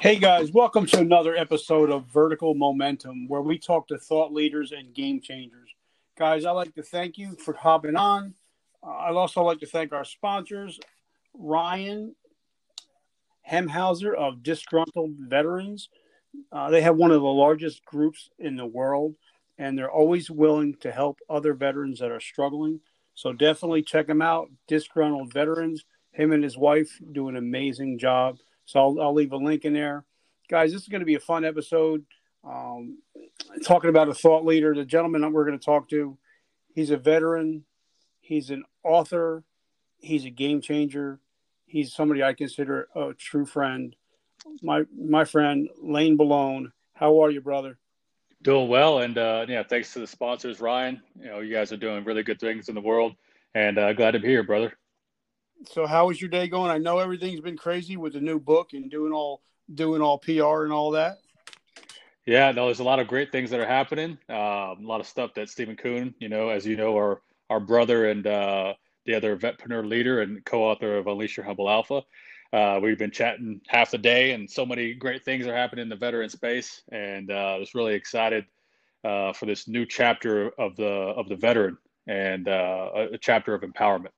Hey guys, welcome to another episode of Vertical Momentum, where we talk to thought leaders and game changers. Guys, I'd like to thank you for hopping on. Uh, I'd also like to thank our sponsors, Ryan Hemhauser of Disgruntled Veterans. Uh, they have one of the largest groups in the world, and they're always willing to help other veterans that are struggling. So definitely check them out, Disgruntled Veterans. Him and his wife do an amazing job. So I'll, I'll leave a link in there. Guys, this is going to be a fun episode. Um, talking about a thought leader, the gentleman that we're going to talk to, he's a veteran, he's an author, he's a game changer, he's somebody I consider a true friend. My my friend Lane Belone, how are you, brother? Doing well, and uh, yeah, thanks to the sponsors, Ryan. You know, you guys are doing really good things in the world, and uh, glad to be here, brother. So how was your day going? I know everything's been crazy with the new book and doing all doing all PR and all that. Yeah, no, there's a lot of great things that are happening. Uh, a lot of stuff that Stephen Kuhn, you know, as you know, our our brother and uh, the other vetpreneur leader and co-author of Unleash Your Humble Alpha. Uh, we've been chatting half the day, and so many great things are happening in the veteran space, and uh, I was really excited uh, for this new chapter of the of the veteran and uh, a chapter of empowerment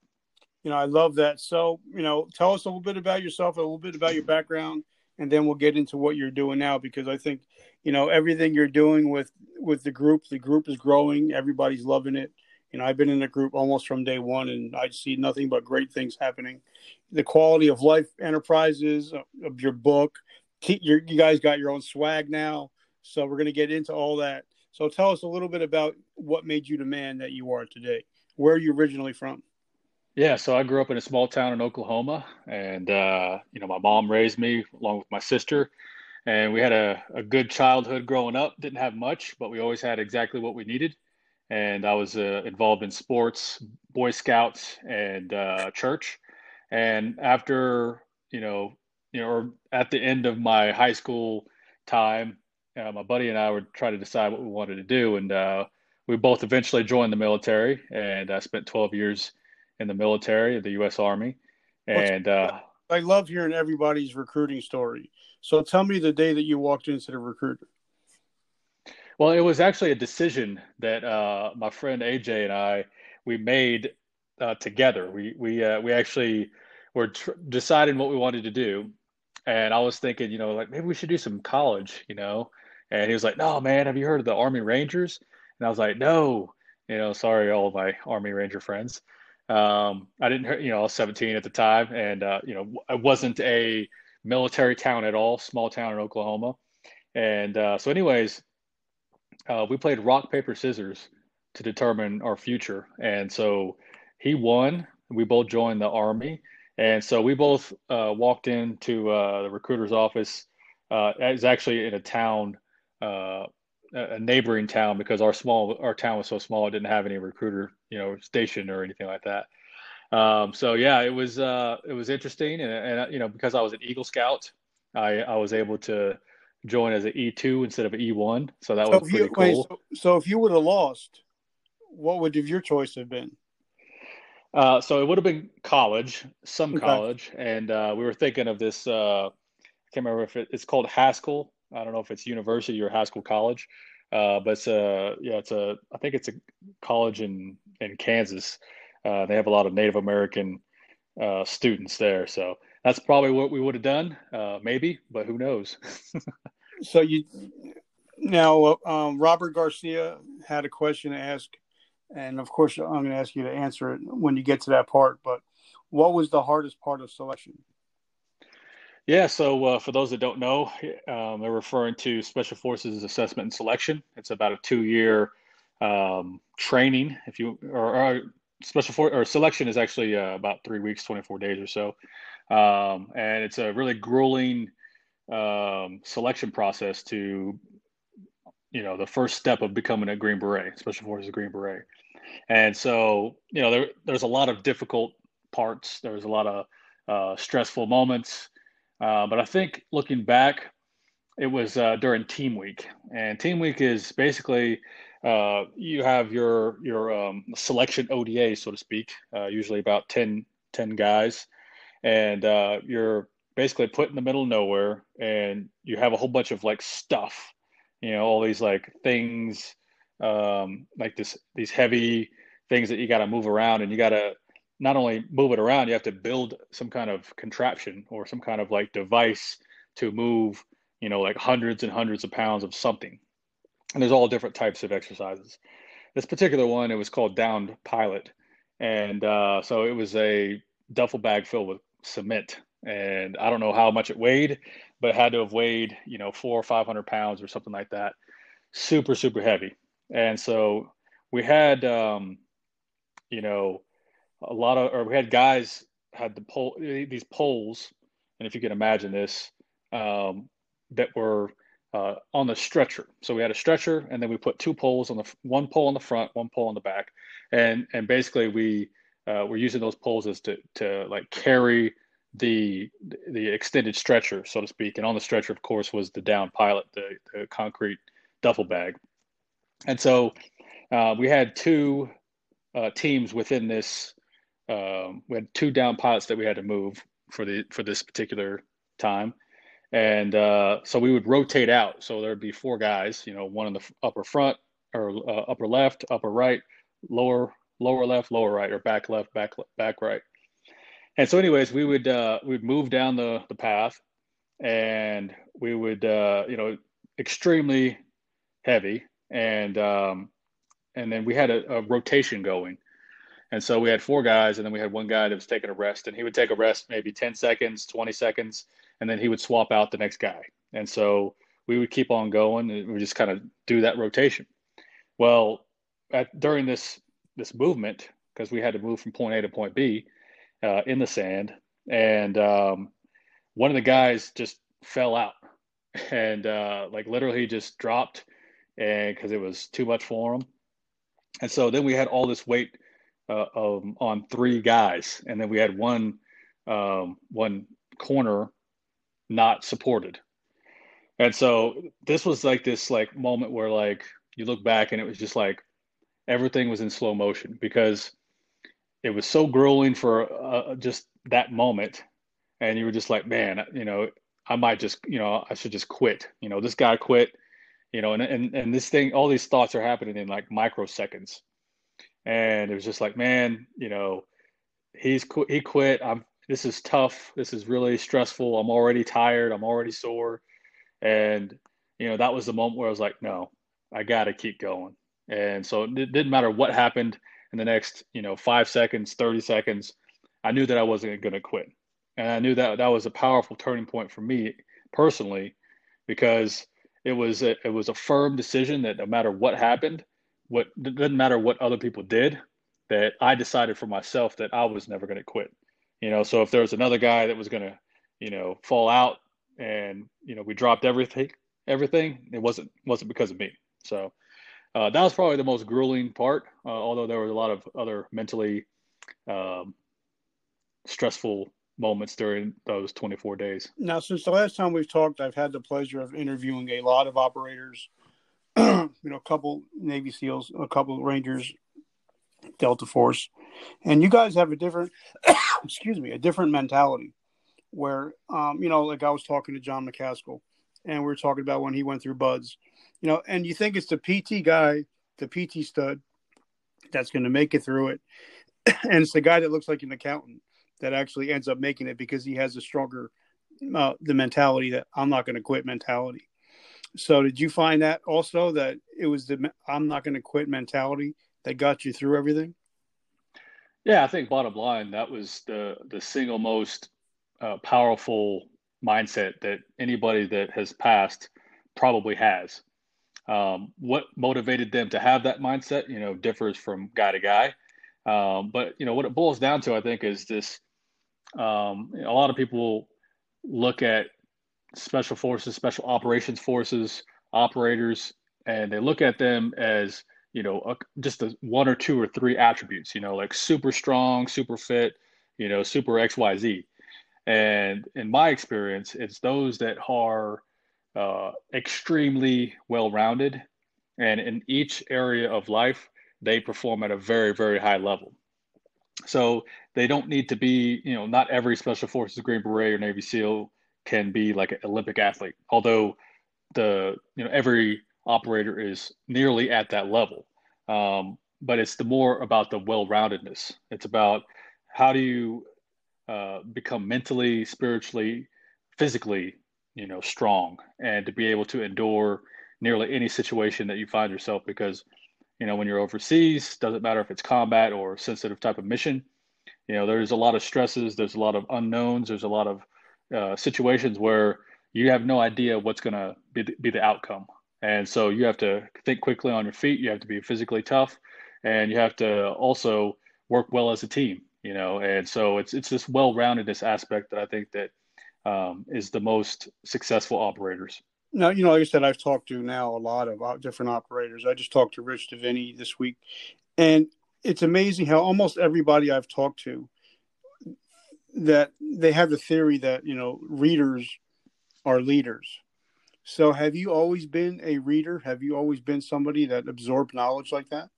you know, I love that. So, you know, tell us a little bit about yourself, a little bit about your background, and then we'll get into what you're doing now because I think, you know, everything you're doing with with the group, the group is growing. Everybody's loving it. You know, I've been in the group almost from day one, and I see nothing but great things happening. The quality of life enterprises uh, of your book, you guys got your own swag now, so we're going to get into all that. So, tell us a little bit about what made you the man that you are today. Where are you originally from? Yeah, so I grew up in a small town in Oklahoma, and uh, you know my mom raised me along with my sister, and we had a, a good childhood growing up. Didn't have much, but we always had exactly what we needed. And I was uh, involved in sports, Boy Scouts, and uh, church. And after you know, you know, or at the end of my high school time, uh, my buddy and I would try to decide what we wanted to do, and uh, we both eventually joined the military. And I spent 12 years in the military, of the U.S. Army, and uh, I love hearing everybody's recruiting story. So tell me the day that you walked into the recruiter. Well, it was actually a decision that uh, my friend AJ and I we made uh, together. We we uh, we actually were tr- deciding what we wanted to do, and I was thinking, you know, like maybe we should do some college, you know. And he was like, "No, man, have you heard of the Army Rangers?" And I was like, "No." You know, sorry, all of my Army Ranger friends. Um, I didn't, you know, I was 17 at the time, and uh, you know, I wasn't a military town at all, small town in Oklahoma. And uh, so, anyways, uh, we played rock paper scissors to determine our future. And so he won. We both joined the army, and so we both uh, walked into uh, the recruiter's office. Uh, it's actually in a town a neighboring town because our small our town was so small it didn't have any recruiter you know station or anything like that. Um, so yeah it was uh, it was interesting. And, and you know because i was an eagle scout i i was able to join as an e2 instead of an e1 so that so was pretty you, cool. wait, so, so, if you would have lost what would your choice have been? Uh, so it would have been college some okay. college. And uh, we were thinking of this uh, i can't remember if it, it's called haskell I don't know if it's university or high school college, uh, but it's a yeah, it's a I think it's a college in in Kansas. Uh, they have a lot of Native American uh, students there, so that's probably what we would have done, uh, maybe, but who knows? so you now um, Robert Garcia had a question to ask, and of course I'm going to ask you to answer it when you get to that part. But what was the hardest part of selection? Yeah, so uh, for those that don't know, um, they're referring to Special Forces Assessment and Selection. It's about a two-year um, training. If you or, or special for or selection is actually uh, about three weeks, twenty-four days or so, um, and it's a really grueling um, selection process to, you know, the first step of becoming a Green Beret, Special Forces Green Beret. And so, you know, there, there's a lot of difficult parts. There's a lot of uh, stressful moments. Uh, but I think looking back, it was uh, during Team Week, and Team Week is basically uh, you have your your um, selection ODA, so to speak, uh, usually about 10, 10 guys, and uh, you're basically put in the middle of nowhere, and you have a whole bunch of like stuff, you know, all these like things, um, like this these heavy things that you got to move around, and you got to not only move it around, you have to build some kind of contraption or some kind of like device to move, you know, like hundreds and hundreds of pounds of something. And there's all different types of exercises. This particular one, it was called downed pilot. And uh, so it was a duffel bag filled with cement. And I don't know how much it weighed, but it had to have weighed, you know, four or 500 pounds or something like that. Super, super heavy. And so we had, um, you know, a lot of, or we had guys had the pole, these poles. And if you can imagine this, um, that were uh, on the stretcher. So we had a stretcher, and then we put two poles on the one pole on the front, one pole on the back, and and basically we uh, were using those poles as to to like carry the the extended stretcher, so to speak. And on the stretcher, of course, was the down pilot, the, the concrete duffel bag. And so uh, we had two uh, teams within this. Um, we had two down pilots that we had to move for the for this particular time and uh, so we would rotate out. So there'd be four guys, you know, one in the upper front or uh, upper left, upper right, lower lower left, lower right, or back left, back back right. And so, anyways, we would uh, we'd move down the the path, and we would uh, you know extremely heavy, and um, and then we had a, a rotation going. And so we had four guys, and then we had one guy that was taking a rest, and he would take a rest maybe 10 seconds, 20 seconds, and then he would swap out the next guy. And so we would keep on going and we just kind of do that rotation. Well, at, during this this movement, because we had to move from point A to point B uh, in the sand, and um, one of the guys just fell out, and uh, like literally just dropped, and because it was too much for him. And so then we had all this weight uh, um, on three guys, and then we had one um, one corner not supported. And so this was like this like moment where like you look back and it was just like everything was in slow motion because it was so grueling for uh, just that moment. And you were just like man you know i might just you know i should just quit. You know this guy quit you know and and, and this thing all these thoughts are happening in like microseconds and it was just like man you know he's he quit i'm this is tough. This is really stressful. I'm already tired. I'm already sore. And, you know, that was the moment where I was like, no, I got to keep going. And so it didn't matter what happened in the next, you know, five seconds, 30 seconds. I knew that I wasn't going to quit. And I knew that that was a powerful turning point for me personally because it was a, it was a firm decision that no matter what happened, what it didn't matter what other people did, that I decided for myself that I was never going to quit. You know, so if there was another guy that was going to, you know, fall out and, you know, we dropped everything, everything, it wasn't, wasn't because of me. So uh, that was probably the most grueling part, uh, although there was a lot of other mentally um, stressful moments during those 24 days. Now, since the last time we've talked, I've had the pleasure of interviewing a lot of operators, you know, a couple Navy SEALs, a couple Rangers, Delta Force, and you guys have a different, excuse me, a different mentality. Where, um, you know, like I was talking to John McCaskill, and we were talking about when he went through BUD/S, you know, and you think it's the PT guy, the PT stud, that's going to make it through it, and it's the guy that looks like an accountant that actually ends up making it because he has a stronger, uh, the mentality that I'm not going to quit mentality. So, did you find that also that it was the I'm not going to quit mentality that got you through everything? Yeah, I think bottom line, that was the the single most uh, powerful mindset that anybody that has passed probably has. Um, what motivated them to have that mindset, you know, differs from guy to guy. Um, but you know what it boils down to, I think, is this. Um, a lot of people look at special forces, special operations forces, operators, and they look at them as you know, a, just a one or two or three attributes, you know, like super strong, super fit, you know, super XYZ. And in my experience, it's those that are uh, extremely well rounded. And in each area of life, they perform at a very, very high level. So they don't need to be, you know, not every Special Forces Green Beret or Navy SEAL can be like an Olympic athlete, although the, you know, every operator is nearly at that level. Um, but it's the more about the well-roundedness. It's about how do you uh, become mentally, spiritually, physically, you know, strong, and to be able to endure nearly any situation that you find yourself. Because, you know, when you're overseas, doesn't matter if it's combat or sensitive type of mission. You know, there's a lot of stresses. There's a lot of unknowns. There's a lot of uh, situations where you have no idea what's going to be, be the outcome. And so you have to think quickly on your feet. You have to be physically tough, and you have to also work well as a team. You know, and so it's it's this well-roundedness aspect that I think that um, is the most successful operators. Now, you know, like I said, I've talked to now a lot of uh, different operators. I just talked to Rich Diviney this week, and it's amazing how almost everybody I've talked to that they have the theory that you know readers are leaders so, have you always been a reader? Have you always been somebody that absorbed knowledge like that?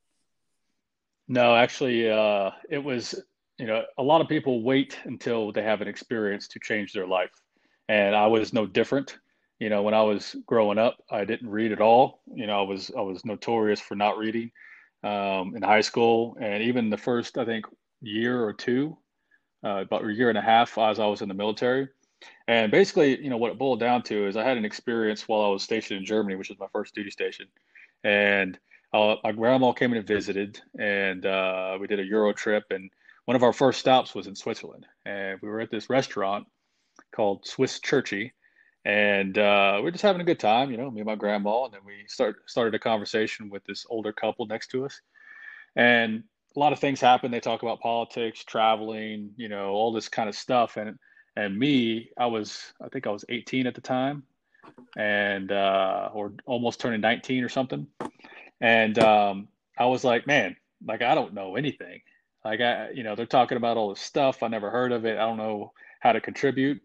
No, actually, uh, it was, you know, a lot of people wait until they have an experience to change their life. And I was no different. You know, when I was growing up, I didn't read at all. You know, I was I was notorious for not reading um, in high school, and even the first, I think, year or two, uh, about a year and a half, as I was in the military. And basically, you know, what it boiled down to is I had an experience while I was stationed in Germany, which was my first duty station. And uh, my grandma came in and visited, and uh, we did a Euro trip. And one of our first stops was in Switzerland. And we were at this restaurant called Swiss Churchy. And uh, we are just having a good time, you know, me and my grandma. And then we start, started a conversation with this older couple next to us. And a lot of things happen. They talk about politics, traveling, you know, all this kind of stuff. And and me, I was, I think I was 18 at the time, and uh, or almost turning 19 or something. And um, I was like, man, like I don't know anything. Like I, you know, they're talking about all this stuff. I never heard of it. I don't know how to contribute.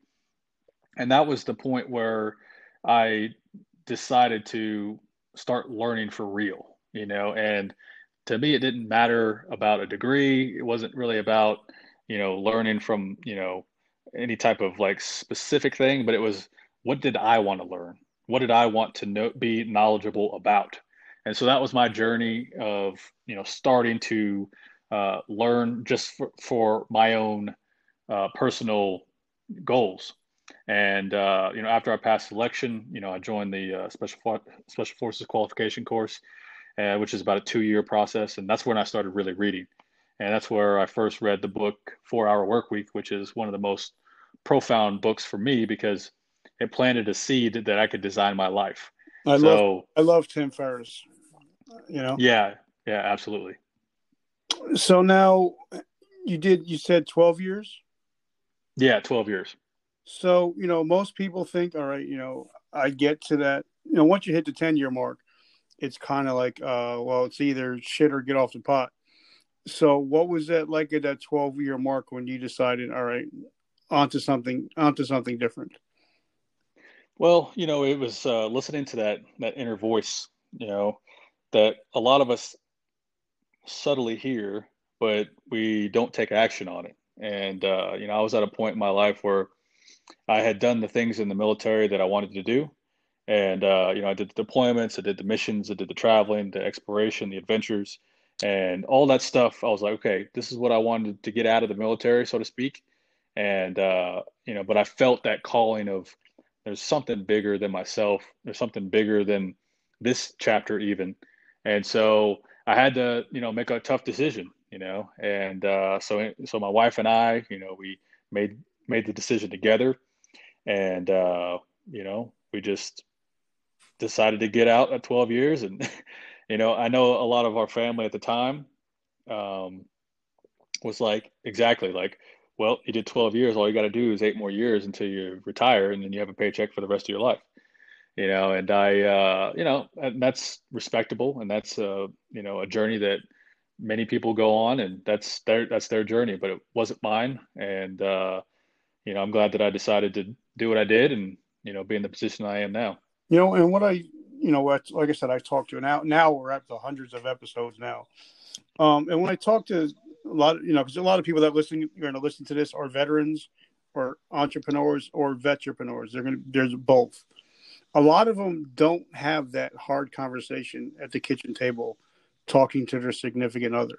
And that was the point where I decided to start learning for real, you know, and to me, it didn't matter about a degree. It wasn't really about, you know, learning from, you know, any type of like specific thing, but it was what did I want to learn? What did I want to know, be knowledgeable about? And so that was my journey of you know starting to uh, learn just for, for my own uh, personal goals. And uh, you know, after I passed selection, you know, I joined the uh, special special forces qualification course, uh, which is about a two year process, and that's when I started really reading. And that's where I first read the book Four Hour Work Week, which is one of the most profound books for me because it planted a seed that I could design my life. I so, love I love Tim Ferriss. You know. Yeah, yeah, absolutely. So now you did you said 12 years? Yeah, 12 years. So, you know, most people think, all right, you know, I get to that, you know, once you hit the 10 year mark, it's kind of like, uh, well, it's either shit or get off the pot. So, what was that like at that 12 year mark when you decided, all right, onto something, onto something different? Well, you know, it was uh, listening to that that inner voice, you know, that a lot of us subtly hear, but we don't take action on it. And uh, you know, I was at a point in my life where I had done the things in the military that I wanted to do, and uh, you know, I did the deployments, I did the missions, I did the traveling, the exploration, the adventures, and all that stuff i was like okay this is what i wanted to get out of the military so to speak. And uh, you know but i felt that calling of there's something bigger than myself there's something bigger than this chapter even. And so i had to you know make a tough decision you know and uh, so so my wife and i you know we made made the decision together. And uh, you know we just decided to get out at 12 years and you know, I know a lot of our family at the time um, was like, exactly like, well, you did 12 years. All you got to do is eight more years until you retire, and then you have a paycheck for the rest of your life. You know, and I, uh, you know, that's respectable, and that's, uh, you know, a journey that many people go on, and that's their that's their journey, but it wasn't mine. And uh, you know, I'm glad that I decided to do what I did, and you know, be in the position I am now. You know, and what I you know, what like I said, I talked to now. Now we're up to hundreds of episodes now. Um, and when I talk to a lot, of, you know, because a lot of people that listen you are going to listen to this are veterans or entrepreneurs or veterans. They're going to there's both. A lot of them don't have that hard conversation at the kitchen table, talking to their significant other.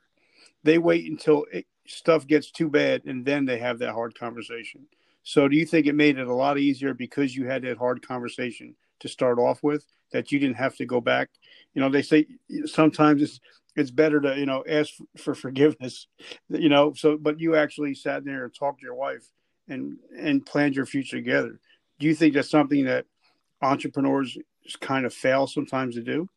They wait until it, stuff gets too bad and then they have that hard conversation. So, do you think it made it a lot easier because you had that hard conversation to start off with that you didn't have to go back? You know, they say sometimes it's it's better to you know ask for forgiveness, you know. So, but you actually sat there and talked to your wife and and planned your future together. Do you think that's something that entrepreneurs kind of fail sometimes to do?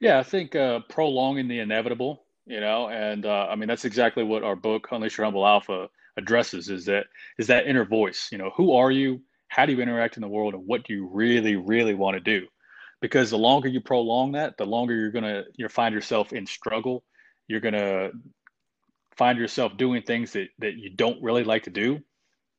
Yeah, I think uh, prolonging the inevitable, you know, and uh, I mean that's exactly what our book Unleash Your Humble Alpha addresses is that is that inner voice. You know, who are you? How do you interact in the world, and what do you really, really want to do? Because the longer you prolong that, the longer you're gonna you find yourself in struggle. You're gonna find yourself doing things that that you don't really like to do.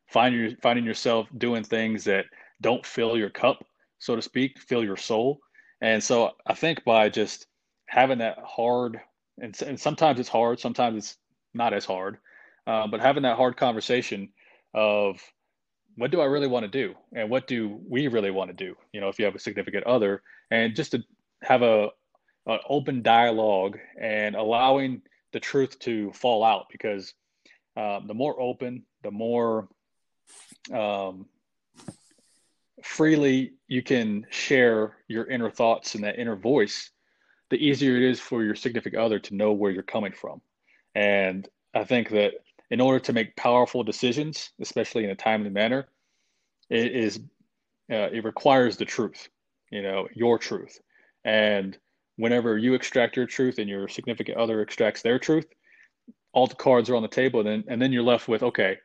Find your finding yourself doing things that don't fill your cup, so to speak, fill your soul. And so I think by just having that hard, and, and sometimes it's hard, sometimes it's not as hard, uh, but having that hard conversation of what do I really want to do, and what do we really want to do? You know, if you have a significant other, and just to have a an open dialogue and allowing the truth to fall out because um, the more open, the more um, freely you can share your inner thoughts and that inner voice, the easier it is for your significant other to know where you're coming from. And I think that in order to make powerful decisions, especially in a timely manner, it is uh, it requires the truth, you know, your truth. And whenever you extract your truth and your significant other extracts their truth, all the cards are on the table, and then and then you're left with okay,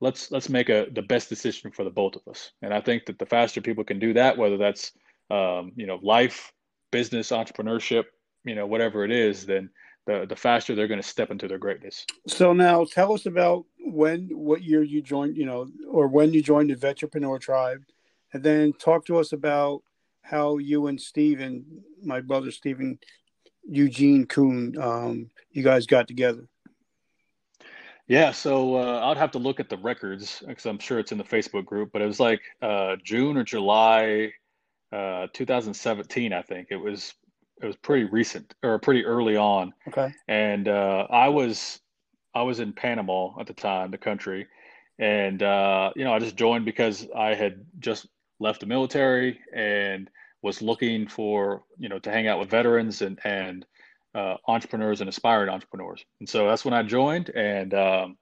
let's let's make a the best decision for the both of us. And I think that the faster people can do that, whether that's um, you know life, business, entrepreneurship, you know whatever it is, then the the faster they're going to step into their greatness. So now tell us about when what year you joined, you know, or when you joined the Vetpreneur Tribe, and then talk to us about how you and Stephen, my brother Stephen Eugene Kuhn, um, you guys got together. Yeah, so uh, I'd have to look at the records because I'm sure it's in the Facebook group, but it was like uh, June or July, uh, 2017, I think. It was it was pretty recent or pretty early on. Okay. And uh, I was I was in Panama at the time, the country, and uh, you know I just joined because I had just left the military and was looking for you know to hang out with veterans and and uh, entrepreneurs and aspiring entrepreneurs. And so that's when I joined. And um,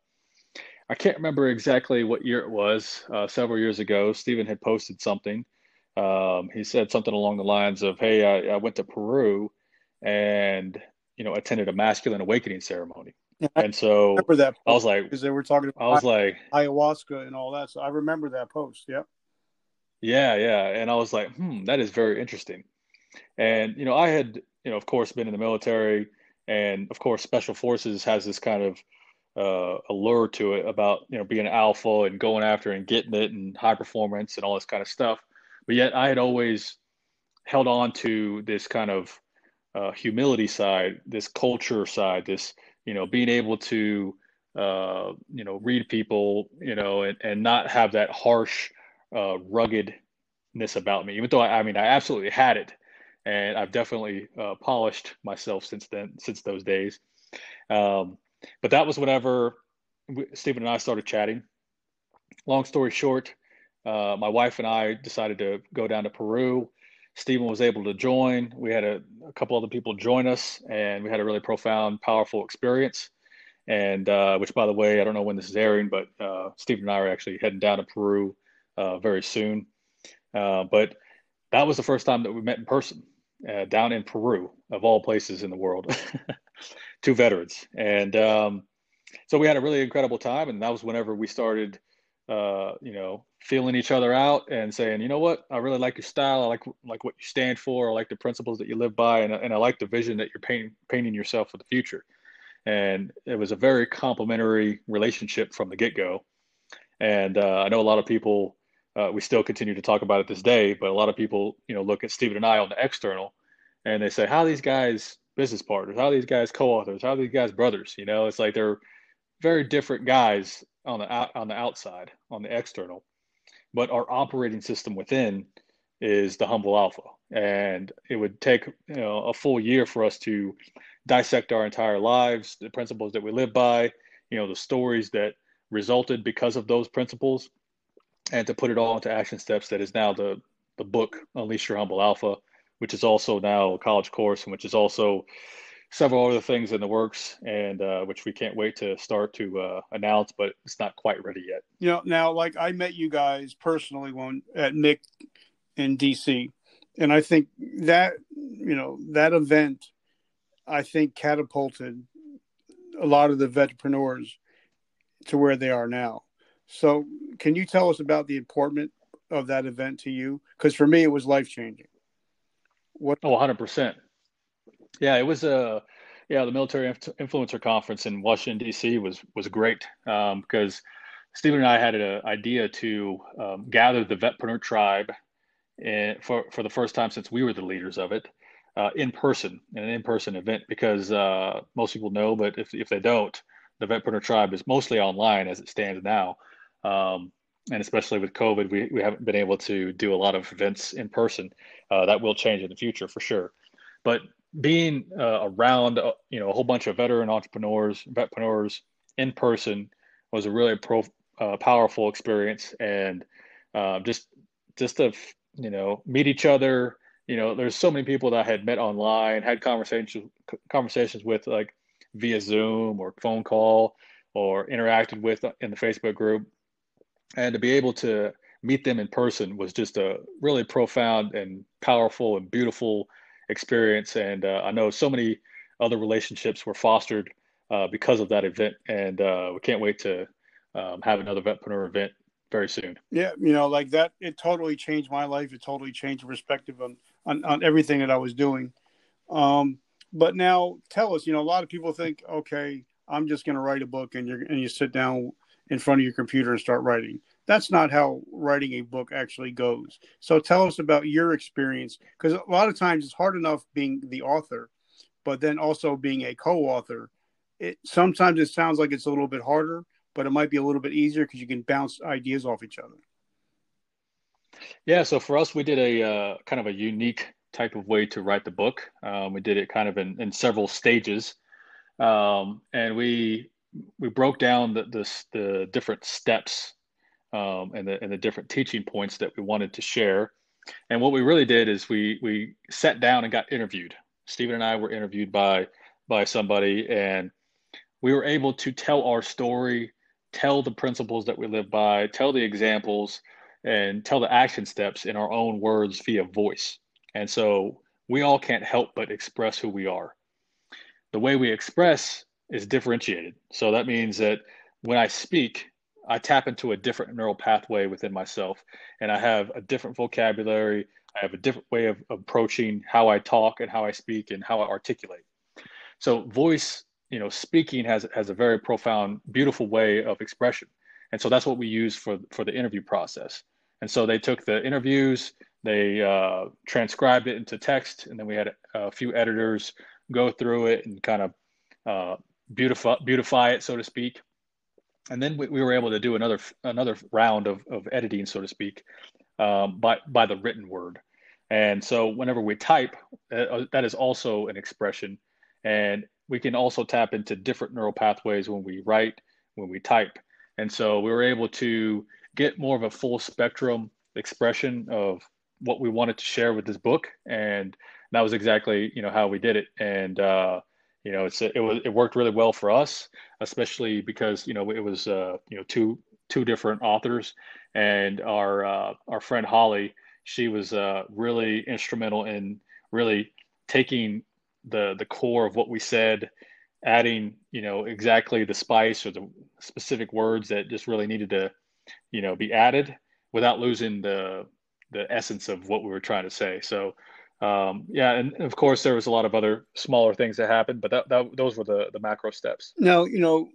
I can't remember exactly what year it was. Uh, several years ago, Stephen had posted something. Um, he said something along the lines of, "Hey, I, I, went to Peru and you know attended a masculine awakening ceremony." Yeah, and so I remember that I was like, because they were talking about I was like ayahuasca and all that. So I remember that post. Yep. Yeah, yeah, and I was like, hmm, that is very interesting. And you know, I had you know, of course, been in the military, and of course, special forces has this kind of uh, allure to it about you know being alpha and going after and getting it and high performance and all this kind of stuff. But yet, I had always held on to this kind of uh, humility side, this culture side, this you know being able to uh, you know read people, you know, and, and not have that harsh, uh, ruggedness about me. Even though I, I mean I absolutely had it, and I've definitely uh, polished myself since then, since those days. Um, but that was whenever Stephen and I started chatting. Long story short, uh, my wife and I decided to go down to Peru. Stephen was able to join. We had a, a, couple other people join us, and we had a really profound, powerful experience. And uh, which, by the way, I don't know when this is airing, but uh, Stephen and I are actually heading down to Peru uh, very soon. Uh, but that was the first time that we met in person uh, down in Peru, of all places in the world, two veterans. And um, so we had a really incredible time. And that was whenever we started, uh, you know, feeling each other out and saying, you know what, I really like your style. I like like what you stand for. I like the principles that you live by, and, and I like the vision that you're painting painting yourself for the future. And it was a very complimentary relationship from the get go. And uh, I know a lot of people uh, we still continue to talk about it this day, but a lot of people, you know, look at Stephen and I on the external, and they say, "How these guys business partners? How these guys co-authors? How these guys brothers? You know, it's like they're very different guys on the on the outside, on the external, but our operating system within is the humble alpha, and it would take you know a full year for us to dissect our entire lives, the principles that we live by, you know, the stories that resulted because of those principles, and to put it all into action steps. That is now the the book Unleash Your Humble Alpha, which is also now a college course, and which is also several other things in the works, and uh, which we can't wait to start to uh, announce, but it's not quite ready yet. You know, now like I met you guys personally when at MIC in DC, and I think that you know that event, I think catapulted a lot of the entrepreneurs to where they are now. So, can you tell us about the importance of that event to you? Because for me, it was life changing. What? Oh, 100 percent. Yeah, it was a yeah the military influencer conference in Washington D.C. was was great um, because Stephen and I had an idea to um, gather the Vetpreneur tribe in, for for the first time since we were the leaders of it uh, in person, in an in person event because uh, most people know, but if if they don't, the Vetpreneur tribe is mostly online as it stands now. Um, and especially with COVID, we, we haven't been able to do a lot of events in person. Uh, that will change in the future for sure. But being uh, around uh, you know a whole bunch of veteran entrepreneurs, vetpreneurs in person was a really pro, uh, powerful experience, and uh, just just to you know meet each other. You know, there's so many people that I had met online, had conversations conversations with like via Zoom or phone call, or interacted with in the Facebook group, and to be able to meet them in person was just a really profound and powerful and beautiful experience. And uh, I know so many other relationships were fostered uh, because of that event. And uh, we can't wait to um, have another Vetpreneur event very soon. Yeah, you know, like that, it totally changed my life. It totally changed the perspective on, on, on everything that I was doing. Um, but now tell us, you know, a lot of people think, okay, I'm just going to write a book and you're and you sit down in front of your computer and start writing that's not how writing a book actually goes. So tell us about your experience because a lot of times it's hard enough being the author, but then also being a co-author. It sometimes it sounds like it's a little bit harder, but it might be a little bit easier because you can bounce ideas off each other. Yeah, so for us, we did a uh, kind of a unique type of way to write the book. Um, we did it kind of in, in several stages, um, and we we broke down the, the, the different steps um, and the and the different teaching points that we wanted to share. And what we really did is we we sat down and got interviewed. Stephen and I were interviewed by by somebody, and we were able to tell our story, tell the principles that we live by, tell the examples, and tell the action steps in our own words via voice. And so we all can't help but express who we are. The way we express is differentiated. So that means that when I speak, I tap into a different neural pathway within myself, and I have a different vocabulary. I have a different way of approaching how I talk and how I speak and how I articulate. So voice, you know, speaking has has a very profound, beautiful way of expression, and so that's what we use for for the interview process. And so they took the interviews, they uh, transcribed it into text, and then we had a few editors go through it and kind of uh, beautify beautify it, so to speak and then we, we were able to do another another round of, of editing, so to speak, um, by by the written word. And so whenever we type, uh, uh, that is also an expression, and we can also tap into different neural pathways when we write, when we type. And so we were able to get more of a full spectrum expression of what we wanted to share with this book, and that was exactly you know how we did it. And uh, you know, it's it was it worked really well for us, especially because you know it was uh, you know two two different authors, and our uh, our friend Holly, she was uh, really instrumental in really taking the the core of what we said, adding you know exactly the spice or the specific words that just really needed to you know be added without losing the the essence of what we were trying to say. So um, yeah, and of course there was a lot of other smaller things that happened, but that, that those were the the macro steps. Now, you know,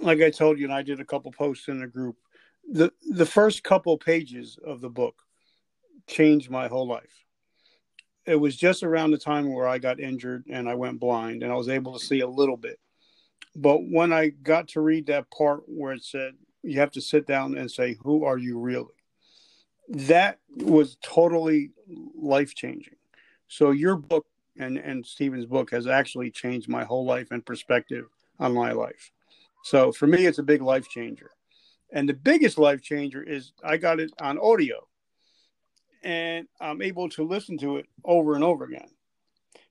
like I told you, and I did a couple posts in the group. the The first couple pages of the book changed my whole life, it was just around the time where I got injured and I went blind and I was able to see a little bit. But when I got to read that part where it said you have to sit down and say, Who are you really? That was totally life changing. So your book and, and Stephen's book has actually changed my whole life and perspective on my life. So for me, it's a big life changer. And the biggest life changer is I got it on audio and I'm able to listen to it over and over again.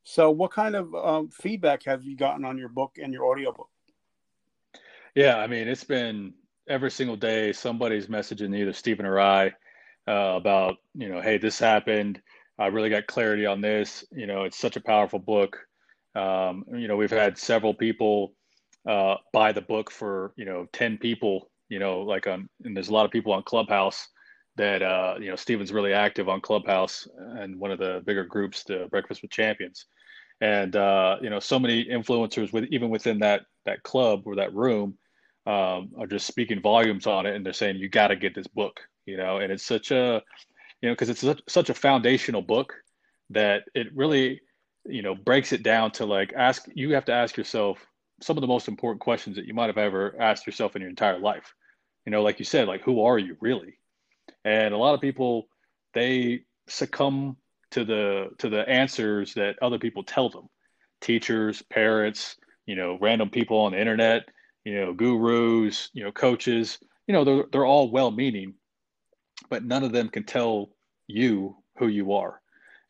So, what kind of um, feedback have you gotten on your book and your audiobook? Yeah, I mean, it's been every single day somebody's messaging either Stephen or I uh, about, you know, hey, this happened. I really got clarity on this. You know, it's such a powerful book. Um, you know, we've had several people uh, buy the book for, you know, 10 people, you know, like on, and there's a lot of people on Clubhouse that uh, you know Stephen's really active on Clubhouse and one of the bigger groups, the Breakfast with Champions, and uh, you know so many influencers with even within that that club or that room um, are just speaking volumes on it, and they're saying you got to get this book, you know, and it's such a you know because it's such, such a foundational book that it really you know breaks it down to like ask you have to ask yourself some of the most important questions that you might have ever asked yourself in your entire life. You know like you said like who are you really? And a lot of people they succumb to the to the answers that other people tell them. Teachers parents you know random people on the internet you know gurus you know coaches you know they're, they're all well meaning but none of them can tell you who you are.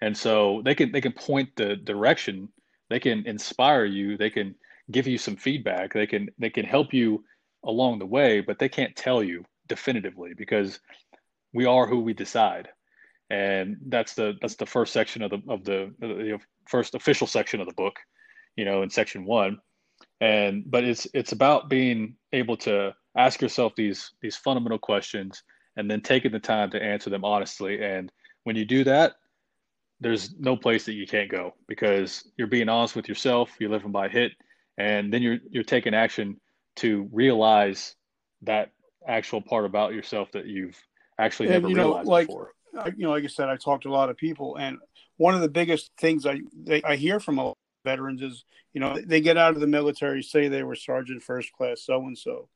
And so they can they can point the direction. They can inspire you. They can give you some feedback. They can they can help you along the way but they can't tell you definitively because we are who we decide. And that's the that's the first section of the of the, the first official section of the book you know in section one. And but it's it's about being able to ask yourself these these fundamental questions and then taking the time to answer them honestly and when you do that there's no place that you can't go because you're being honest with yourself you're living by hit and then you're you're taking action to realize that actual part about yourself that you've actually and, never you know, realized like, before. You know, like I said, I talked to a lot of people, and one of the biggest things I they, I hear from a veterans is, you know, they get out of the military, say they were sergeant first class, so and so.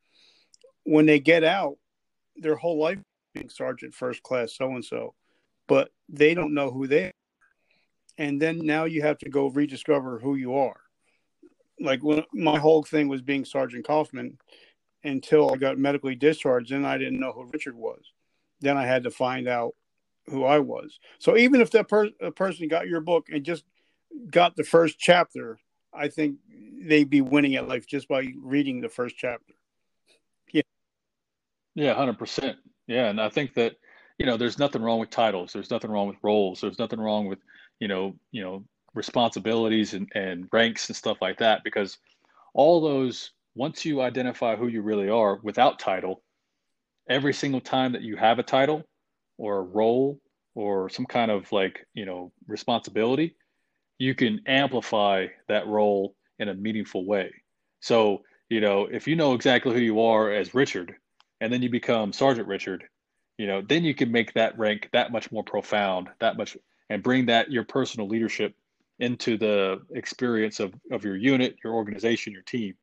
When they get out, their whole life sergeant first class, so and so, but they don't know who they are. And then now you have to go rediscover who you are. Like when my whole thing was being Sergeant Kaufman until I got medically discharged, and I didn't know who Richard was then I had to find out who I was. So even if that per- person got your book and just got the first chapter, I think they'd be winning at life just by reading the first chapter. Yeah. Yeah, 100%. Yeah. And I think that, you know, there's nothing wrong with titles. There's nothing wrong with roles. There's nothing wrong with, you know, you know, responsibilities and, and ranks and stuff like that, because all those, once you identify who you really are without title, every single time that you have a title or a role or some kind of like you know responsibility you can amplify that role in a meaningful way so you know if you know exactly who you are as richard and then you become sergeant richard you know then you can make that rank that much more profound that much and bring that your personal leadership into the experience of, of your unit your organization your team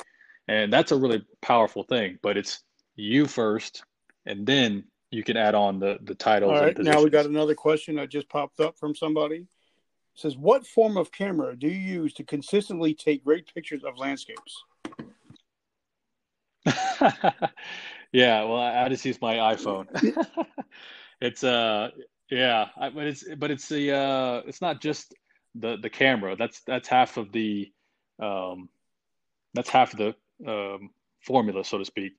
and that's a really powerful thing but it's you first and then you can add on the the titles. All right, now we got another question that just popped up from somebody. It says, "What form of camera do you use to consistently take great pictures of landscapes?" yeah, well, I, just use my iPhone. it's uh, yeah, I, but it's but it's the uh, it's not just the the camera. That's that's half of the um, that's half of the um, formula, so to speak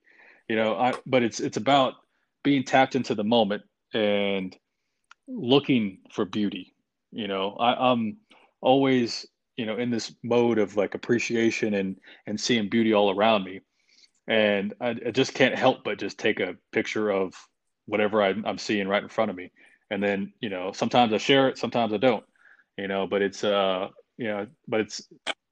you know i but it's it's about being tapped into the moment and looking for beauty you know I, i'm always you know in this mode of like appreciation and and seeing beauty all around me and i, I just can't help but just take a picture of whatever I, i'm seeing right in front of me and then you know sometimes i share it sometimes i don't you know but it's uh you know but it's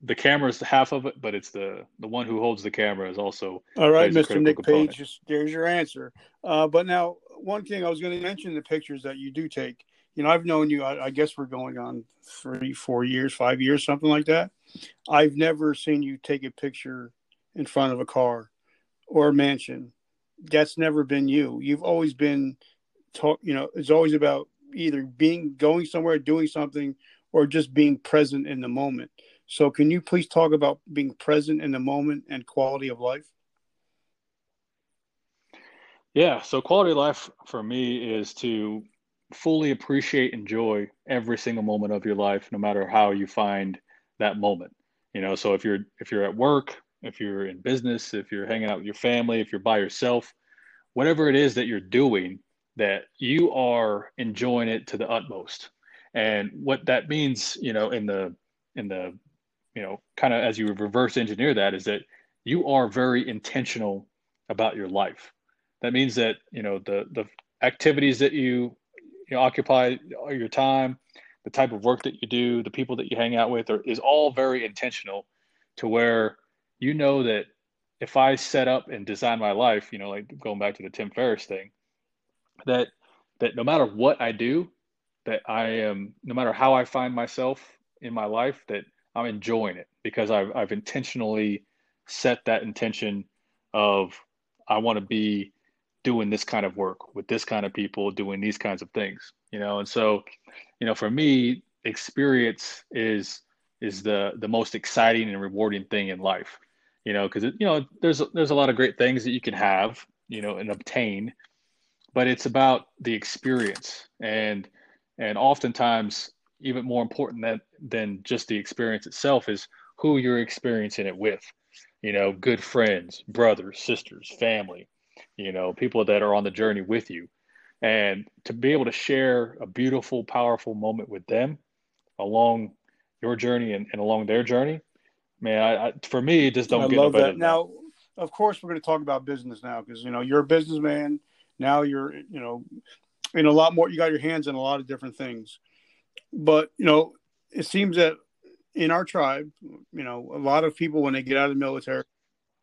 the camera is half of it, but it's the the one who holds the camera is also. All right, Mr. Nick component. Page, there's your answer. Uh, but now, one thing I was going to mention the pictures that you do take. you know, I've known you, I, I, guess we're going on three, four years, five years, something like that. I've never seen you take a picture in front of a car or mansion. That's never been you. You've always been talk, you know, it's always about either being going somewhere, doing something, or just being present in the moment. So, can you please talk about being present in the moment and quality of life? Yeah. So, quality of life for me is to fully appreciate, enjoy every single moment of your life, no matter how you find that moment. You know, so if you're if you're at work, if you're in business, if you're hanging out with your family, if you're by yourself, whatever it is that you're doing, that you are enjoying it to the utmost. And what that means, you know, in the in the you know, kind of as you reverse engineer that is that you are very intentional about your life. That means that, you know, the the activities that you you know, occupy your time, the type of work that you do, the people that you hang out with are, is all very intentional to where you know that if I set up and design my life, you know, like going back to the Tim Ferriss thing, that that no matter what I do, that I am no matter how I find myself in my life, that I'm enjoying it because I've I've intentionally set that intention of I want to be doing this kind of work with this kind of people doing these kinds of things you know? And so you know for me experience is is the the most exciting and rewarding thing in life you know because you know there's there's a lot of great things that you can have you know and obtain but it's about the experience and and oftentimes even more important than than just the experience itself is who you're experiencing it with you know good friends brothers sisters family you know, people that are on the journey with you. And to be able to share a beautiful, powerful moment with them along your journey and, and along their journey, man, I, I, for me, it just don't I get love no that. Now, of course, we're going to talk about business now because, you know, you're a businessman. Now you're, you know, in a lot more, you got your hands in a lot of different things. But, you know, it seems that in our tribe, you know, a lot of people, when they get out of the military,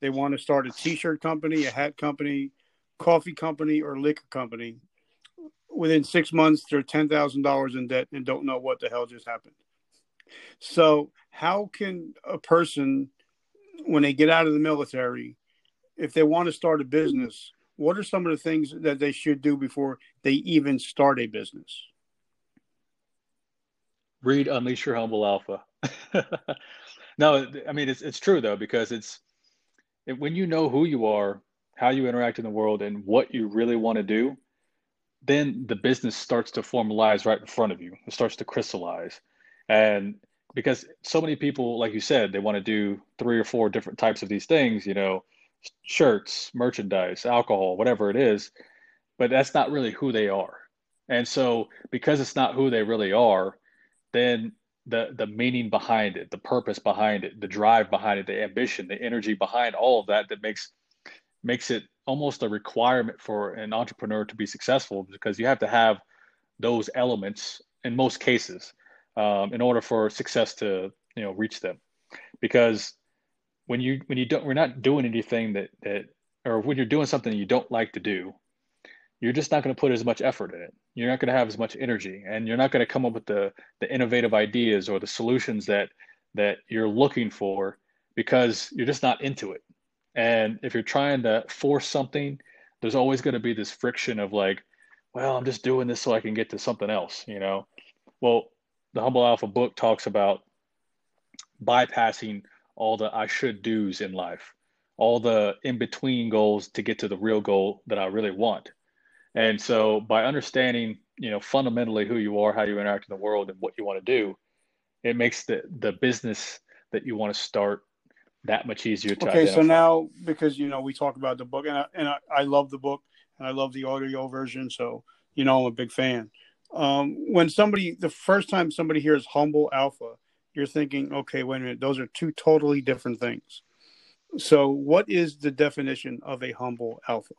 they want to start a t-shirt company, a hat company, coffee company, or liquor company. Within six months, they're ten thousand dollars in debt and don't know what the hell just happened. So, how can a person, when they get out of the military, if they want to start a business, what are some of the things that they should do before they even start a business? Read Unleash Your Humble Alpha. no, I mean it's it's true though because it's when you know who you are, how you interact in the world, and what you really want to do, then the business starts to formalize right in front of you. It starts to crystallize. And because so many people, like you said, they want to do three or four different types of these things, you know, shirts, merchandise, alcohol, whatever it is, but that's not really who they are. And so, because it's not who they really are, then the the meaning behind it, the purpose behind it, the drive behind it, the ambition, the energy behind all of that that makes makes it almost a requirement for an entrepreneur to be successful because you have to have those elements in most cases um, in order for success to you know reach them because when you when you don't we're not doing anything that that or when you're doing something you don't like to do you're just not going to put as much effort in it. You're not going to have as much energy, and you're not going to come up with the the innovative ideas or the solutions that that you're looking for because you're just not into it. And if you're trying to force something, there's always going to be this friction of like, well, I'm just doing this so I can get to something else, you know. Well, the Humble Alpha book talks about bypassing all the I should do's in life, all the in between goals to get to the real goal that I really want. And so by understanding, you know, fundamentally who you are, how you interact in the world and what you want to do, it makes the the business that you want to start that much easier to okay identify. so now because you know we talk about the book and I, and I, I, love the book and i love the audio version so you know i'm a big fan um, when somebody the first time somebody hears humble alpha you're thinking okay wait a minute those are two totally different things. So what is the definition of a humble alpha?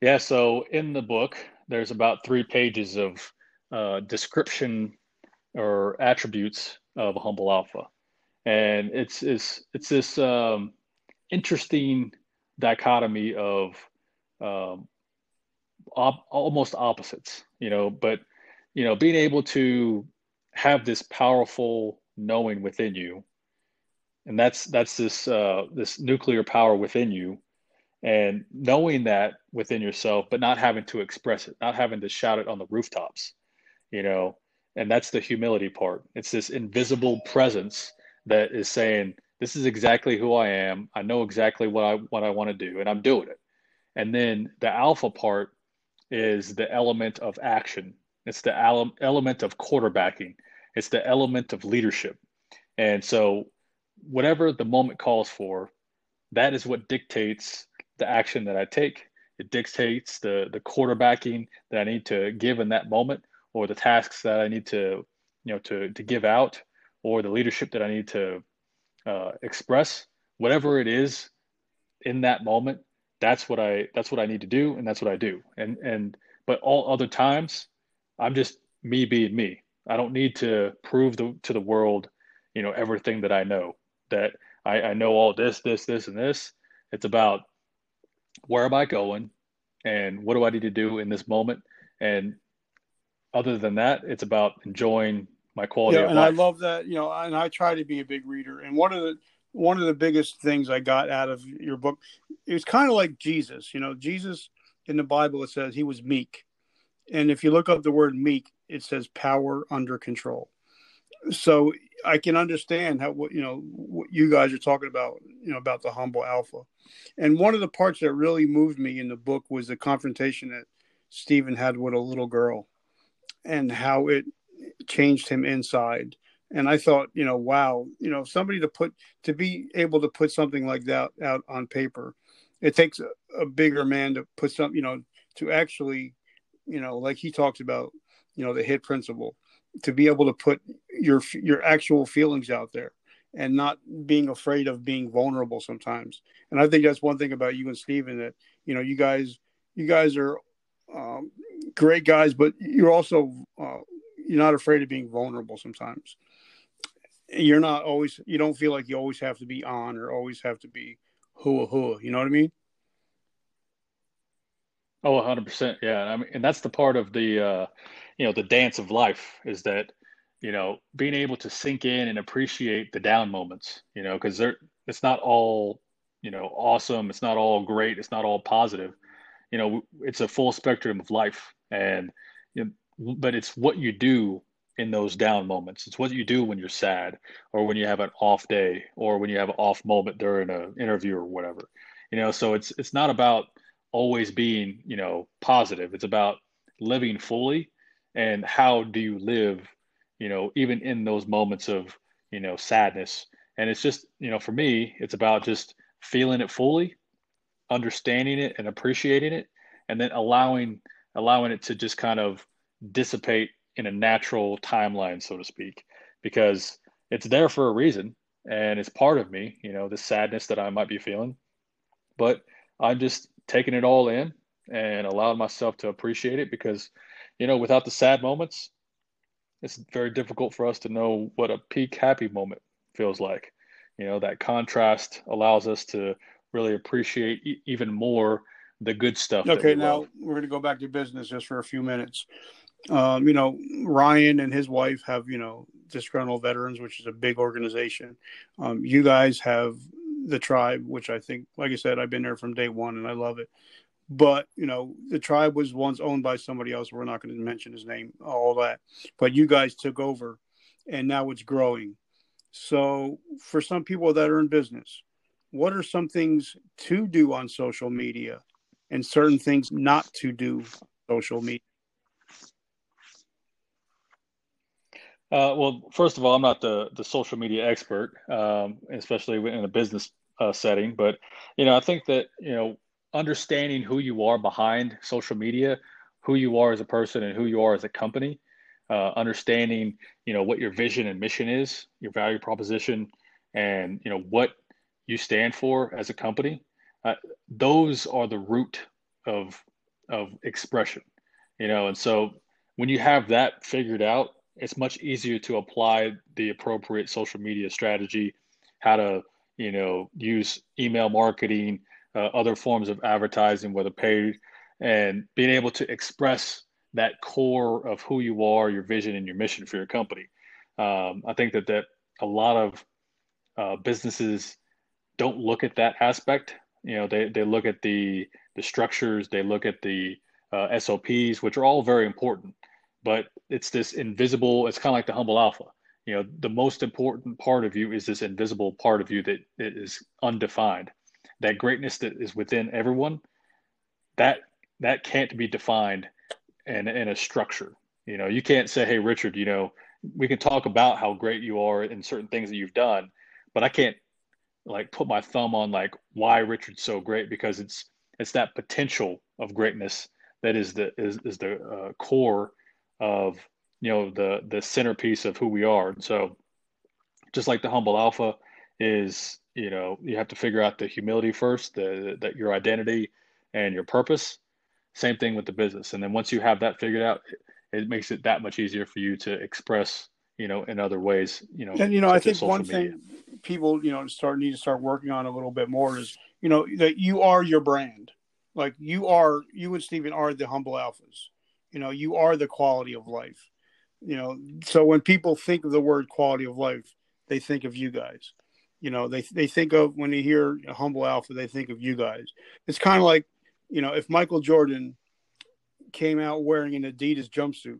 Yeah, so in the book, there's about three pages of uh, description or attributes of a humble alpha, and it's it's it's this um, interesting dichotomy of um, op- almost opposites, you know, but you know, being able to have this powerful knowing within you, and that's that's this uh, this nuclear power within you, and knowing that within yourself, but not having to express it, not having to shout it on the rooftops, you know, and that's the humility part. It's this invisible presence that is saying, "This is exactly who I am. I know exactly what I what I want to do, and I'm doing it." And then the alpha part is the element of action. It's the element of quarterbacking. It's the element of leadership. And so, whatever the moment calls for, that is what dictates the action that I take. It dictates the the quarterbacking that I need to give in that moment, or the tasks that I need to, you know, to to give out, or the leadership that I need to uh, express. Whatever it is in that moment, that's what I that's what I need to do and that's what I do. And and but all other times I'm just me being me. I don't need to prove the, to the world, you know, everything that I know. That I, I know all this, this, this, and this. It's about where am I going and what do I need to do in this moment? And other than that, it's about enjoying my quality yeah, and life. I love that, you know, and I try to be a big reader. And one of the one of the biggest things I got out of your book, it was kind of like Jesus. You know, Jesus in the Bible it says he was meek, and if you look up the word meek, it says power under control. So I can understand how you know what you guys are talking about, you know, about the humble alpha. And one of the parts that really moved me in the book was the confrontation that Stephen had with a little girl, and how it changed him inside and I thought, you know, wow, you know, somebody to put to be able to put something like that out on paper, it takes a, a bigger man to put some, you know, to actually, you know, like he talks about, you know, the hit principle, to be able to put your your actual feelings out there and not being afraid of being vulnerable sometimes. And I think that's one thing about you and Stephen that you know you guys you guys are um, great guys, but you're also uh, you're not afraid of being vulnerable sometimes you're not always you don't feel like you always have to be on or always have to be hua hua you know what i mean? Oh 100% yeah. I mean and that's the part of the uh you know the dance of life is that you know being able to sink in and appreciate the down moments you know because they're it's not all you know awesome. It's not all great. It's not all positive. You know it's a full spectrum of life. And you know, but it's what you do in those down moments. It's what you do when you're sad or when you have an off day or when you have an off moment during an interview or whatever. You know, so it's it's not about always being, you know, positive. It's about living fully and how do you live, you know, even in those moments of, you know, sadness. And it's just, you know, for me, it's about just feeling it fully, understanding it and appreciating it, and then allowing allowing it to just kind of dissipate in a natural timeline, so to speak, because it's there for a reason and it's part of me, you know, the sadness that I might be feeling. But I'm just taking it all in and allowing myself to appreciate it because, you know, without the sad moments, it's very difficult for us to know what a peak happy moment feels like. You know, that contrast allows us to really appreciate e- even more the good stuff. Okay, now love. we're going to go back to business just for a few minutes um, you know, Ryan and his wife have, you know, disgruntled veterans, which is a big organization. Um, you guys have the tribe, which I think, like I said, I've been there from day one and I love it. But, you know, the tribe was once owned by somebody else. We're not going to mention his name, all that. But you guys took over and now it's growing. So, for some people that are in business, what are some things to do on social media and certain things not to do social media? Uh, well, first of all, I'm not the the social media expert, um, especially in a business uh, setting. But you know, I think that you know, understanding who you are behind social media, who you are as a person, and who you are as a company, uh, understanding you know what your vision and mission is, your value proposition, and you know what you stand for as a company. Uh, those are the root of of expression. You know, and so when you have that figured out it's much easier to apply the appropriate social media strategy, how to you know use email marketing, uh, other forms of advertising, whether paid and being able to express that core of who you are, your vision, and your mission for your company. Um, I think that that a lot of uh, businesses don't look at that aspect. You know, they they look at the the structures, they look at the uh, SOPs, which are all very important, but it's this invisible. It's kind of like the humble alpha. You know, the most important part of you is this invisible part of you that is undefined. That greatness that is within everyone, that that can't be defined in in a structure. You know, you can't say, "Hey, Richard, you know, we can talk about how great you are in certain things that you've done, but I can't like put my thumb on like why Richard's so great because it's it's that potential of greatness that is the is, is the uh, core of you know the the centerpiece of who we are. And so just like the humble alpha is you know you have to figure out the humility first the that your identity and your purpose. Same thing with the business. And then once you have that figured out it, it makes it that much easier for you to express you know in other ways you know and you know i think one media. thing people you know start need to start working on a little bit more is you know that you are your brand. Like you are you and Stephen are the humble alphas you know you are the quality of life. You know so when people think of the word quality of life they think of you guys. You know they they think of when they hear humble alpha they think of you guys. It's kind of like you know if michael jordan came out wearing an adidas jumpsuit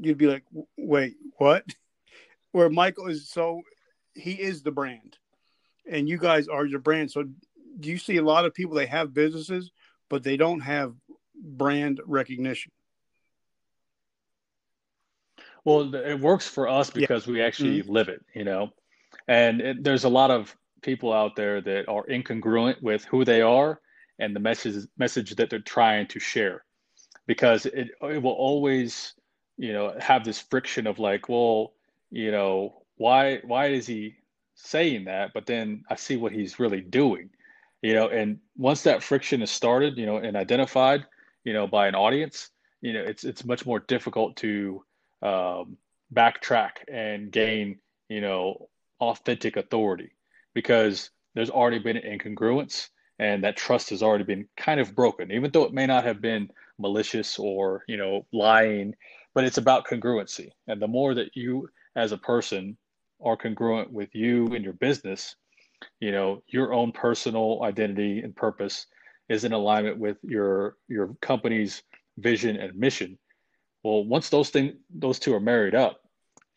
you'd be like wait what? Where michael is so he is the brand and you guys are your brand. So do you see a lot of people they have businesses but they don't have brand recognition well, it works for us because yeah. we actually mm-hmm. live it, you know. And it, there's a lot of people out there that are incongruent with who they are and the message message that they're trying to share, because it it will always, you know, have this friction of like, well, you know, why why is he saying that? But then I see what he's really doing, you know. And once that friction is started, you know, and identified, you know, by an audience, you know, it's it's much more difficult to um, backtrack and gain, you know, authentic authority because there's already been an incongruence and that trust has already been kind of broken, even though it may not have been malicious or, you know, lying, but it's about congruency. And the more that you as a person are congruent with you and your business, you know, your own personal identity and purpose is in alignment with your your company's vision and mission well, once those things, those two are married up,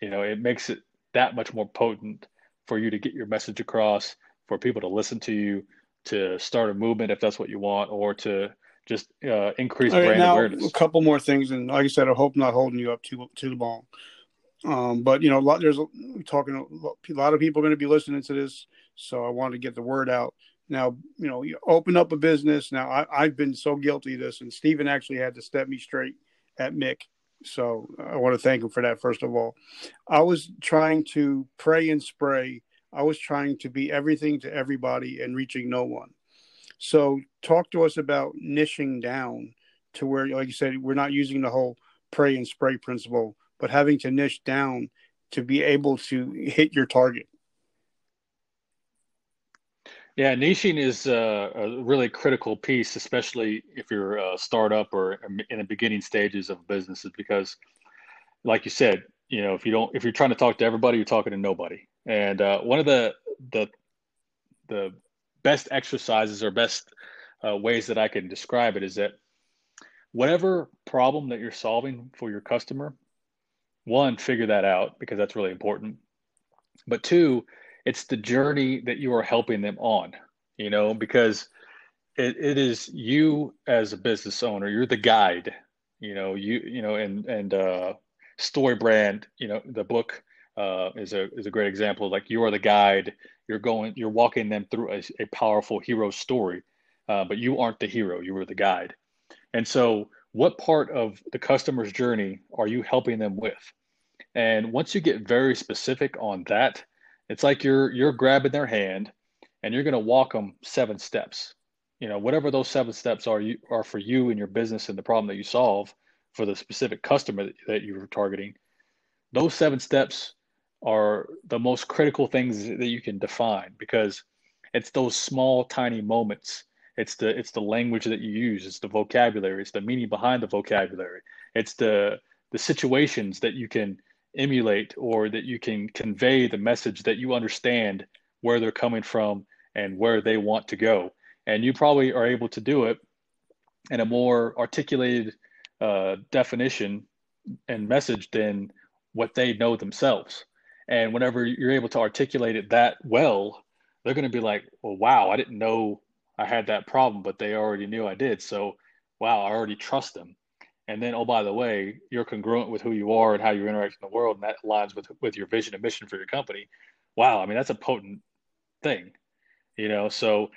you know, it makes it that much more potent for you to get your message across, for people to listen to you, to start a movement if that's what you want, or to just uh, increase right, brand now, awareness. A couple more things, and like I said, I hope I'm not holding you up too too long. Um, but you know, a lot, there's a, talking a lot of people are going to be listening to this, so I want to get the word out. Now, you know, you open up a business. Now, I, have been so guilty of this, and Stephen actually had to step me straight at MIC. So I want to thank him for that, first of all. I was trying to pray and spray. I was trying to be everything to everybody and reaching no one. So talk to us about niching down to where, like you said, we're not using the whole pray and spray principle, but having to niche down to be able to hit your target. Yeah, niching is a, a, really critical piece, especially if you're a startup or in the beginning stages of businesses, because, like you said, you know, if you don't, if you're trying to talk to everybody, you're talking to nobody. And uh, one of the the the best exercises or best uh, ways that I can describe it is that whatever problem that you're solving for your customer, one, figure that out because that's really important. But two, it's the journey that you are helping them on you know because it, it is you as a business owner you're the guide you know you you know and and uh StoryBrand you know the book uh is a is a great example. Like you are the guide you're going you're walking them through a, a powerful hero story uh, but you aren't the hero you were the guide. And so what part of the customer's journey are you helping them with? And once you get very specific on that it's like you're you're grabbing their hand and you're going to walk them seven steps. You know, whatever those seven steps are you are for you and your business and the problem that you solve for the specific customer that, that you're targeting. Those seven steps are the most critical things that you can define because it's those small tiny moments It's the it's the language that you use. It's the vocabulary. It's the meaning behind the vocabulary. It's the the situations that you can emulate or that you can convey the message that you understand where they're coming from and where they want to go. And you probably are able to do it in a more articulated uh, definition and message than what they know themselves. And whenever you're able to articulate it that well, they're going to be like, well, wow, I didn't know I had that problem, but they already knew I did. So, wow, I already trust them. And then, oh, by the way, you're congruent with who you are and how you interact in the world, and that aligns with with your vision and mission for your company. Wow, I mean, that's a potent thing, you know. So,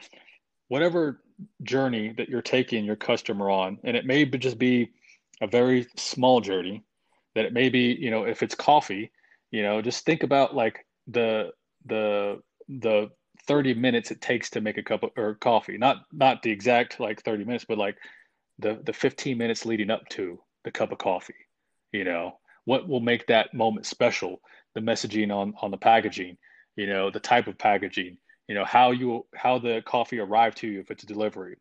whatever journey that you're taking your customer on, and it may just be a very small journey, that it may be, you know, if it's coffee, you know, just think about like the the the 30 minutes it takes to make a cup of or coffee not not the exact like 30 minutes but like the the 15 minutes leading up to the cup of coffee you know? What will make that moment special? The messaging on on the packaging you know the type of packaging you know how you how the coffee arrived to you if it's a delivery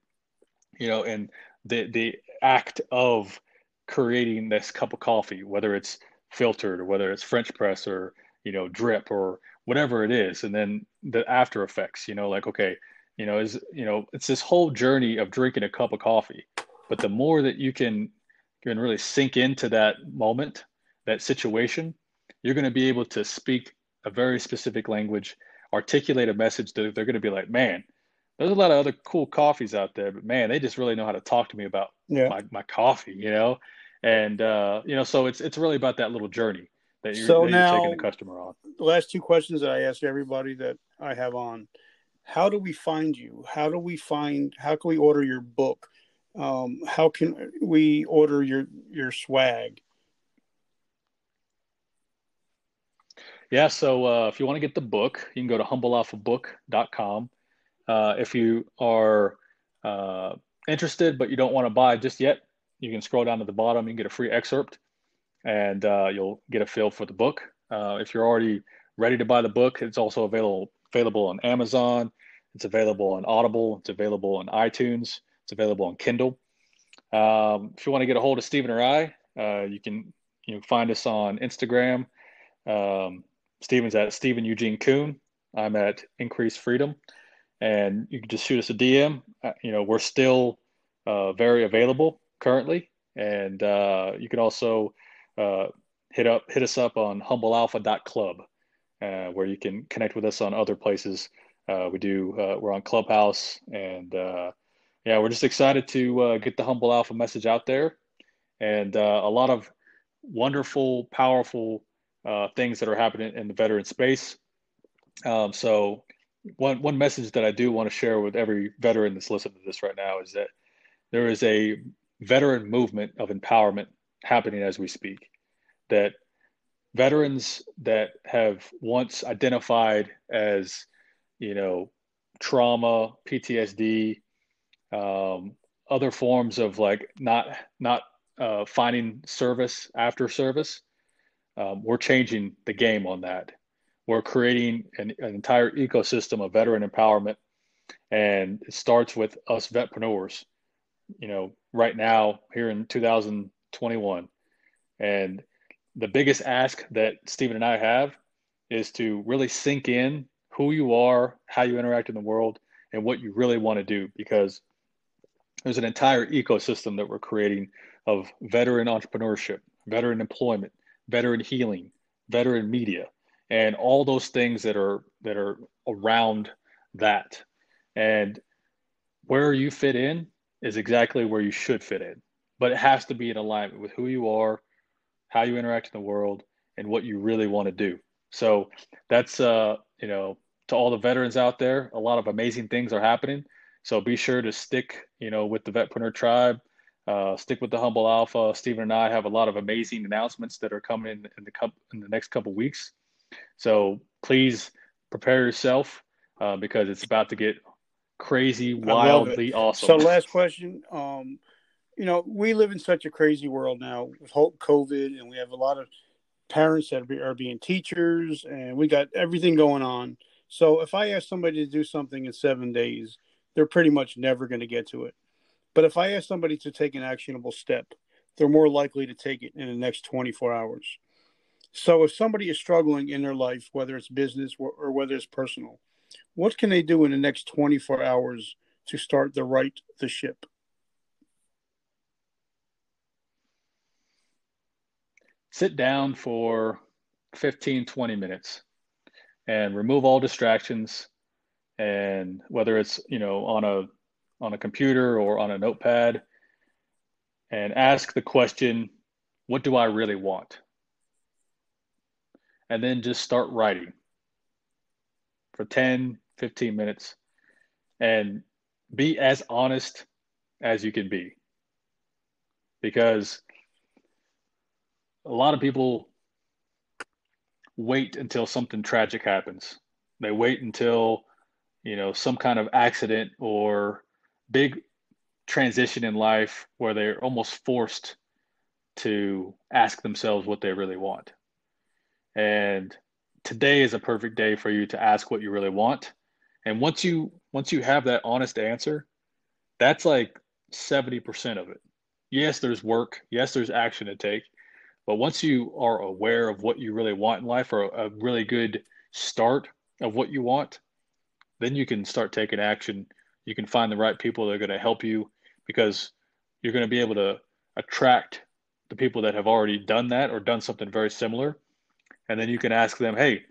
you know and the the act of creating this cup of coffee whether it's filtered or whether it's french press or you know drip or whatever it is and then the after effects you know like okay you know is you know it's this whole journey of drinking a cup of coffee but the more that you can can really sink into that moment that situation you're going to be able to speak a very specific language articulate a message that they're going to be like man there's a lot of other cool coffees out there but man they just really know how to talk to me about yeah. my, my coffee you know and uh, you know so it's it's really about that little journey that you're, so that now, you're taking the customer on. The last two questions that I ask everybody that I have on: How do we find you? How do we find? How can we order your book? Um, how can we order your your swag? Yeah, so uh, if you want to get the book, you can go to humblealphabook.com. Uh, if you are uh, interested but you don't want to buy just yet, you can scroll down to the bottom. You can get a free excerpt and uh, you'll get a feel for the book. Uh, if you're already ready to buy the book, it's also available available on Amazon. It's available on Audible. It's available on iTunes. Available on Kindle. Um, if you want to get a hold of Stephen or I, uh, you can you know, find us on Instagram. Um, Stephen's at Stephen Eugene Kuhn. I'm at Increase Freedom, and you can just shoot us a DM. Uh, you know, we're still uh, very available currently, and uh, you can also uh, hit up hit us up on humblealpha.club, uh, where you can connect with us on other places. Uh, we do we're on Clubhouse, and yeah, we're just excited to uh, get the Humble Alpha message out there, and a lot of wonderful, powerful things that are happening in the veteran space. Um, so one one message that I do want to share with every veteran that's listening to this right now is that there is a veteran movement of empowerment happening as we speak. That veterans that have once identified as, you know, trauma, PTSD, um, other forms of like not not uh, finding service after service, um, we're changing the game on that. We're creating an, an, entire ecosystem of veteran empowerment, and it starts with us vetpreneurs. You know, right now here in 2021, And the biggest ask that Stephen and I have is to really sink in who you are, how you interact in the world, and what you really want to do because there's an entire ecosystem that we're creating of veteran entrepreneurship, veteran employment, veteran healing, veteran media, and all those things that are that are around that. And where you fit in is exactly where you should fit in but it has to be in alignment with who you are, how you interact in the world, and what you really want to do. So that's uh, you know, to all the veterans out there, a lot of amazing things are happening. So be sure to stick, you know, with the Vetpreneur Tribe. Uh, stick with the Humble Alpha. Stephen and I have a lot of amazing announcements that are coming in, in the in the next couple weeks. So please prepare yourself uh, because it's about to get crazy, wildly awesome. So last question. Um, you know, we live in such a crazy world now with whole COVID, and we have a lot of parents that are being teachers, and we got everything going on. So, if I ask somebody to do something in seven days, they're pretty much never going to get to it. But if I ask somebody to take an actionable step, they're more likely to take it in the next 24 hours. So if somebody is struggling in their life, whether it's business or, whether it's personal, what can they do in the next 24 hours to start the right the ship? Sit down for 15, 20 minutes and remove all distractions. And whether it's, you know, on a on a computer or on a notepad and ask the question, what do I really want? And then just start writing for 10, 15 minutes and be as honest as you can be. Because a lot of people wait until something tragic happens. They wait until, you know, some kind of accident or big transition in life where they're almost forced to ask themselves what they really want. And today is a perfect day for you to ask what you really want. And once you once you have that honest answer, that's like 70% of it. Yes, there's work. Yes, there's action to take. But once you are aware of what you really want in life or a really good start of what you want, then you can start taking action. You can find the right people that are going to help you because you're going to be able to attract the people that have already done that or done something very similar. And then you can ask them hey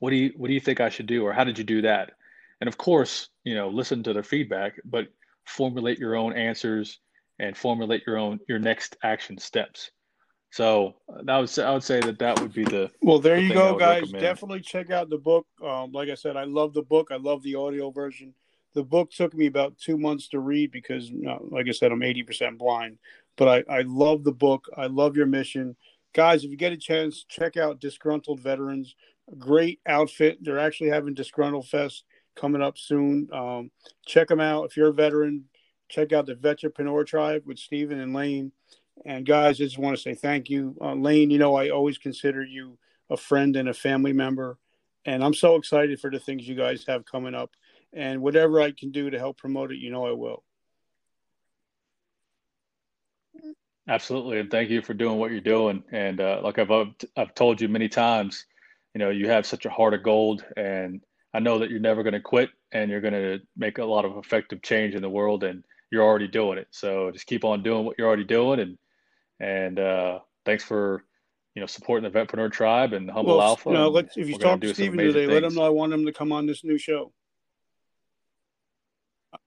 what do you what do you think i should do or how did you do that? And of course you know listen to their feedback but formulate your own answers and formulate your own your next action steps so that would say, I would say that that would be the well. There the you go, guys. Recommend. Definitely check out the book. Um, like I said, I love the book. I love the audio version the book took me about two months to read because, like I said, I'm 80% blind. But I, I love the book. I love your mission. Guys, if you get a chance, check out Disgruntled Veterans. Great outfit. They're actually having Disgruntled Fest coming up soon. Um, check them out. If you're a veteran, check out the Vetrapreneur Tribe with Stephen and Lane. And guys, I just want to say thank you. Uh, Lane, you know, I always consider you a friend and a family member. And I'm so excited for the things you guys have coming up and whatever I can do to help promote it, you know I will. Absolutely, and thank you for doing what you're doing. And uh, like I've I've told you many times, you know you have such a heart of gold, and I know that you're never going to quit, and you're going to make a lot of effective change in the world, and you're already doing it. So just keep on doing what you're already doing, and and uh, thanks for you know supporting the Vetpreneur Tribe and Humble well, Alpha. You know, if you talk to Stephen today, things. let him know I want him to come on this new show.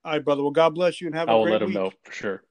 All right, brother. Well, God bless you and have I a will great let him week. know for sure.